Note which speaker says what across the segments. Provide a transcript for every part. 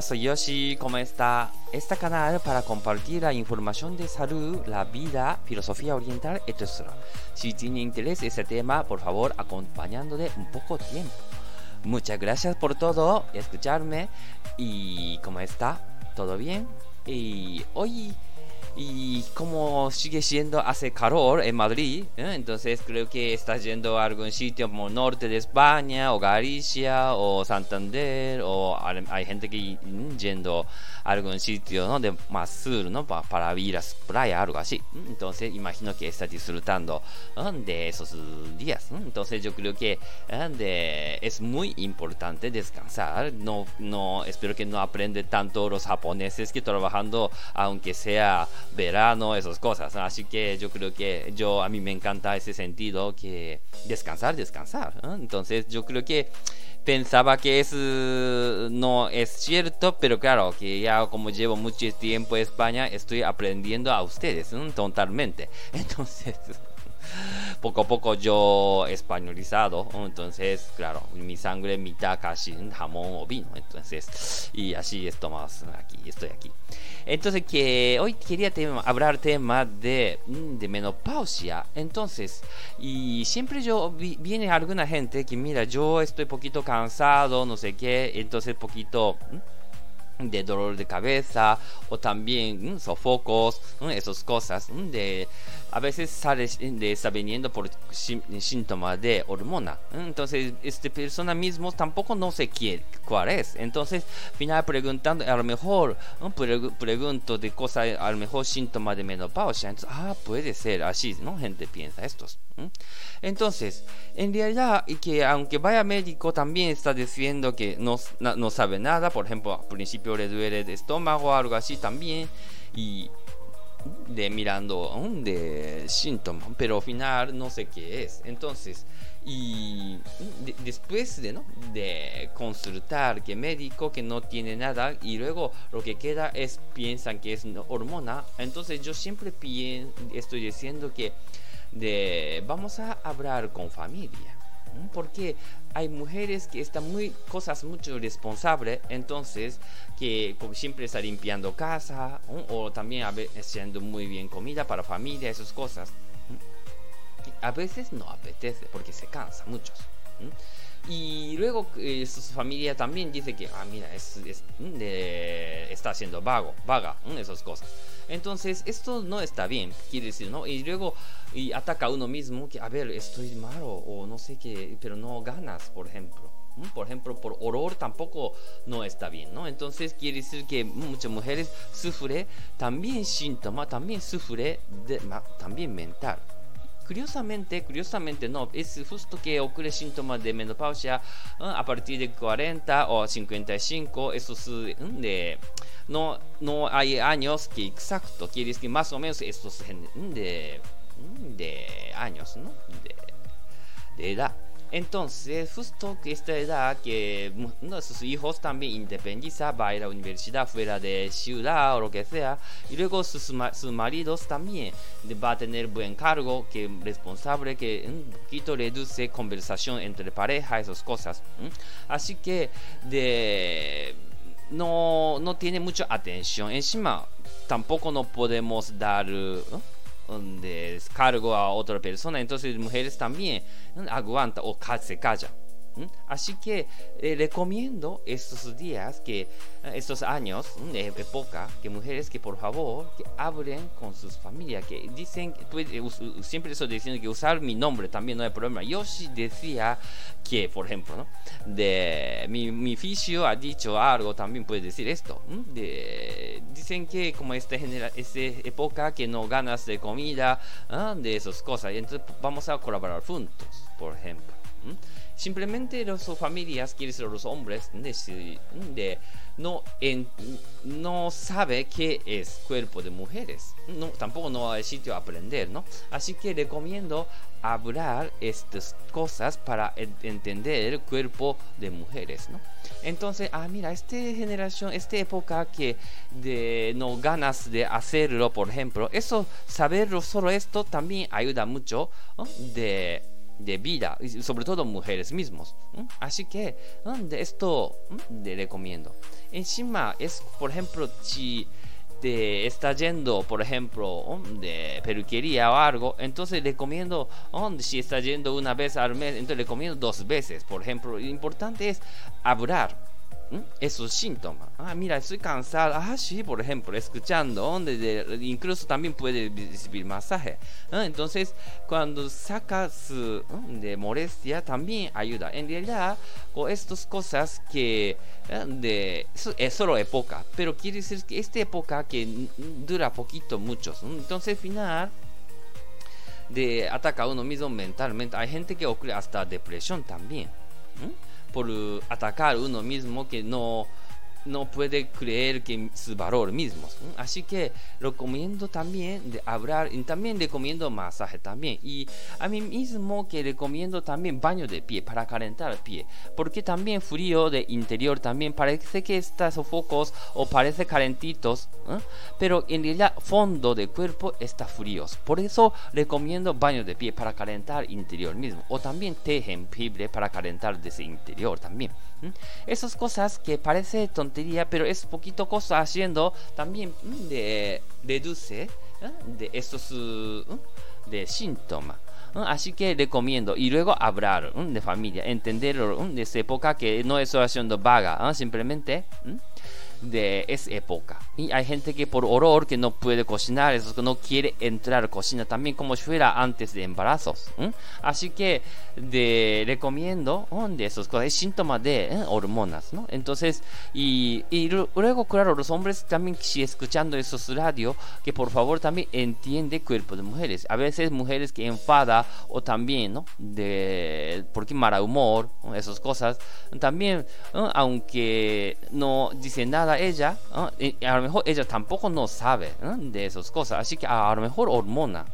Speaker 1: Soy Yoshi, ¿cómo está? Este canal para compartir la información de salud, la vida, filosofía oriental, etc. Si tiene interés en este tema, por favor, acompañándole un poco tiempo. Muchas gracias por todo, escucharme y ¿cómo está? ¿Todo bien? Y hoy y como sigue siendo hace calor en Madrid, ¿eh? entonces creo que estás yendo a algún sitio como norte de España o Galicia o Santander o hay gente que yendo a algún sitio ¿no? de más sur ¿no? para ir a la playa, algo así. Entonces imagino que está disfrutando de esos días. Entonces yo creo que de, es muy importante descansar. No, no, espero que no aprende tanto los japoneses que trabajando aunque sea verano, esas cosas. Así que yo creo que yo a mí me encanta ese sentido que descansar, descansar. Entonces yo creo que pensaba que es no es cierto, pero claro, que ya como llevo mucho tiempo en España, estoy aprendiendo a ustedes totalmente. Entonces poco a poco yo españolizado, entonces, claro, mi sangre mitad casi jamón o vino, entonces, y así estamos aquí, estoy aquí. Entonces, que hoy quería hablar tema de, mm, de menopausia, entonces, y siempre yo, viene alguna gente que mira, yo estoy poquito cansado, no sé qué, entonces poquito de dolor de cabeza o también mm, sofocos, esas cosas de a veces sale de, está viniendo por síntomas de hormona. Entonces, este persona mismo tampoco no sé quién, cuál es. Entonces, final preguntando, a lo mejor, pregunto de cosas, a lo mejor síntomas de menopausia. Entonces, ah, puede ser así, ¿no? Gente piensa estos. Entonces, en realidad, que aunque vaya médico, también está diciendo que no, no sabe nada. Por ejemplo, al principio le duele de estómago, algo así también. Y de mirando de síntomas, pero al final no sé qué es. Entonces, y después de, de consultar que médico que no tiene nada y luego lo que queda es piensan que es hormona, entonces yo siempre estoy diciendo que de, vamos a hablar con familia porque hay mujeres que están muy cosas mucho responsables entonces que siempre está limpiando casa o también haciendo muy bien comida para familia esas cosas a veces no apetece porque se cansa muchos y luego eh, su familia también dice que, ah, mira, es, está haciendo vago, vaga, esas cosas. Entonces, esto no está bien, quiere decir, ¿no? Y luego y ataca a uno mismo que, a ver, estoy malo o no sé qué, pero no ganas, por ejemplo. Por ejemplo, por horror tampoco no está bien, ¿no? Entonces quiere decir que muchas mujeres sufren también síntoma, también sufre también mental. Curiosamente, curiosamente no, es justo que ocurre síntoma de menopausia a partir de 40 o 55, eso es de, no, no hay años que exacto, quiere decir que más o menos estos de, de años, ¿no? De, de edad. Entonces, justo que esta edad que sus hijos también independiza, va a la universidad fuera de ciudad o lo que sea, y luego sus, sus maridos también va a tener buen cargo, que responsable, que un poquito reduce conversación entre pareja, esas cosas. Así que de, no, no tiene mucha atención. Encima, tampoco no podemos dar descargo a otra persona, entonces mujeres también aguanta o se calla. Así que eh, recomiendo estos días, que eh, estos años, de época, que mujeres que por favor que hablen con sus familias, que dicen, pues, siempre estoy diciendo que usar mi nombre también no hay problema. Yo sí decía que, por ejemplo, ¿no? de mi, mi fisio ha dicho algo, también puede decir esto. De, dicen que como esta, época que no ganas de comida, de esas cosas, entonces vamos a colaborar juntos, por ejemplo. Simplemente las familias, los hombres, de, no, no sabe qué es cuerpo de mujeres. Tampoco no hay sitio aprender, ¿no? Así que recomiendo hablar estas cosas para entender el cuerpo de mujeres, ¿no? Entonces, ah, mira, esta generación, esta época que de no ganas de hacerlo, por ejemplo, eso, saberlo solo esto también ayuda mucho de de vida, sobre todo mujeres mismos. Así que de esto le recomiendo. Encima es, por ejemplo, si te está yendo, por ejemplo, de peluquería o algo, entonces recomiendo, si está yendo una vez al mes, entonces recomiendo dos veces, por ejemplo. Lo importante es hablar esos síntomas. Ah, mira, estoy cansado. Ah, sí, por ejemplo, escuchando, incluso también puede recibir masaje. Entonces, cuando sacas de molestia, también ayuda. En realidad, con estas cosas que de, es solo época, pero quiere decir que esta época que dura poquito, muchos. Entonces, al final de ataca a uno mismo mentalmente. Hay gente que ocurre hasta depresión también por atacar uno mismo que no no puede creer que su valor mismo. Así que recomiendo también de hablar y también recomiendo masaje también. Y a mí mismo que recomiendo también baño de pie para calentar el pie. Porque también frío de interior también parece que está sofocos o parece calentitos. Pero en realidad fondo del cuerpo está frío. Por eso recomiendo baño de pie para calentar interior mismo. O también té jengibre para calentar desde interior también. Esas cosas que parece tontería, pero es poquito cosa haciendo también de reduce de estos de síntomas. Así que recomiendo y luego hablar de familia, entender de esa época que no estoy haciendo vaga, simplemente de esa época. Y hay gente que por horror que no puede cocinar, eso que no quiere entrar a cocina también como si fuera antes de embarazos. Así que de, recomiendo de esas cosas, es síntoma de ¿eh? hormonas, ¿no? Entonces, y, luego, claro, los hombres también, si escuchando esos radio, que por favor también entiende cuerpo de mujeres. A veces mujeres que enfada o también, ¿no? De, porque mala humor, esas cosas, también, aunque no dice nada ella, a lo mejor ella tampoco no sabe de esas cosas, así que a lo mejor hormona.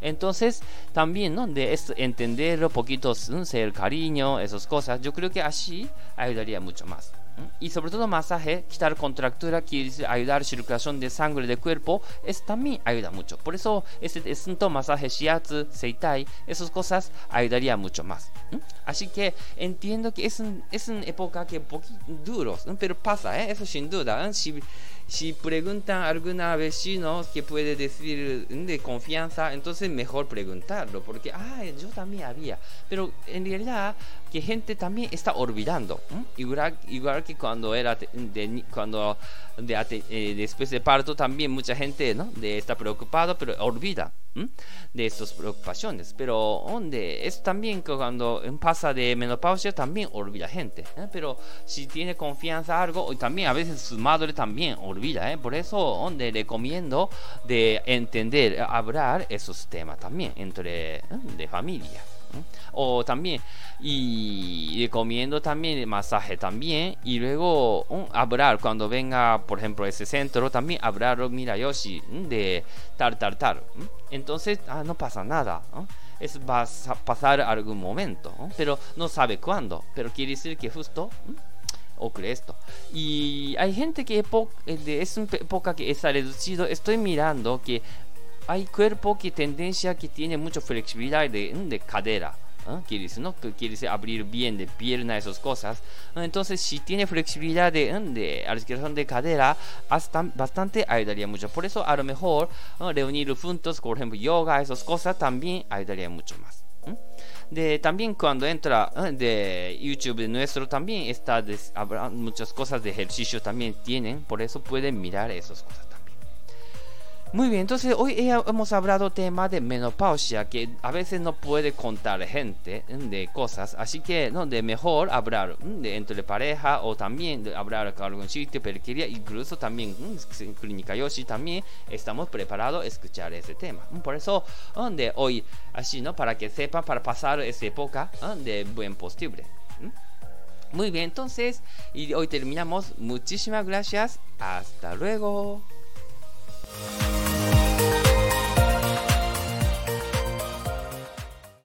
Speaker 1: Entonces, también, ¿no? De entender un poquito, ser cariño, esas cosas, yo creo que así ayudaría mucho más. Y sobre todo masaje, quitar contractura, quiere ayudar circulación de sangre del cuerpo, es, también ayuda mucho. Por eso, este, este masaje shiatsu, seitai, esas cosas ayudaría mucho más. Así que entiendo que es, es una época que poquito duros, pero pasa, ¿eh? eso sin duda. Si, si preguntan alguna vecino que puede decir de confianza, entonces mejor preguntarlo, porque, ah, yo también había. Pero en realidad, que gente también está olvidando. Igual, igual que cuando era de, cuando de, eh, después de parto, también mucha gente ¿no? de, está preocupada, pero olvida de estas preocupaciones. Pero donde es también que cuando pasa de menopausia también olvida gente. ¿eh? Pero si tiene confianza algo, y también a veces su madre también olvida. ¿eh? Por eso donde recomiendo de entender, hablar esos temas también entre de familia. O también, y recomiendo también masaje también. Y luego hablar cuando venga, por ejemplo, ese centro, también hablar, mira, Yoshi, de tal, tal, tal. Entonces, ah, no pasa nada. Es va a pasar algún momento, pero no sabe cuándo. Pero quiere decir que justo ocurre esto. Y hay gente que eh, es una época que está reducido. Estoy mirando que hay cuerpo que tendencia que tiene mucha flexibilidad de, de cadera. ¿eh? Quiere decir, ¿no? Abrir bien de pierna, esas cosas. Entonces, si tiene flexibilidad de, de articulación de cadera, hasta bastante ayudaría mucho. Por eso, a lo mejor, reunir juntos, por ejemplo, yoga, esas cosas, también ayudaría mucho más. De, también cuando entra de YouTube nuestro también está habrá muchas cosas de ejercicio también tienen por eso pueden mirar esas cosas muy bien, entonces hoy hemos hablado tema de menopausia, que a veces no puede contar gente de cosas, así que no de mejor hablar de entre pareja o también de hablar con algún sitio, quería incluso también en Clínica Yoshi también estamos preparados a escuchar ese tema. Por eso, de hoy, así, ¿no? Para que sepan, para pasar esa época de buen posible. Muy bien, entonces, y hoy terminamos. Muchísimas gracias. Hasta luego.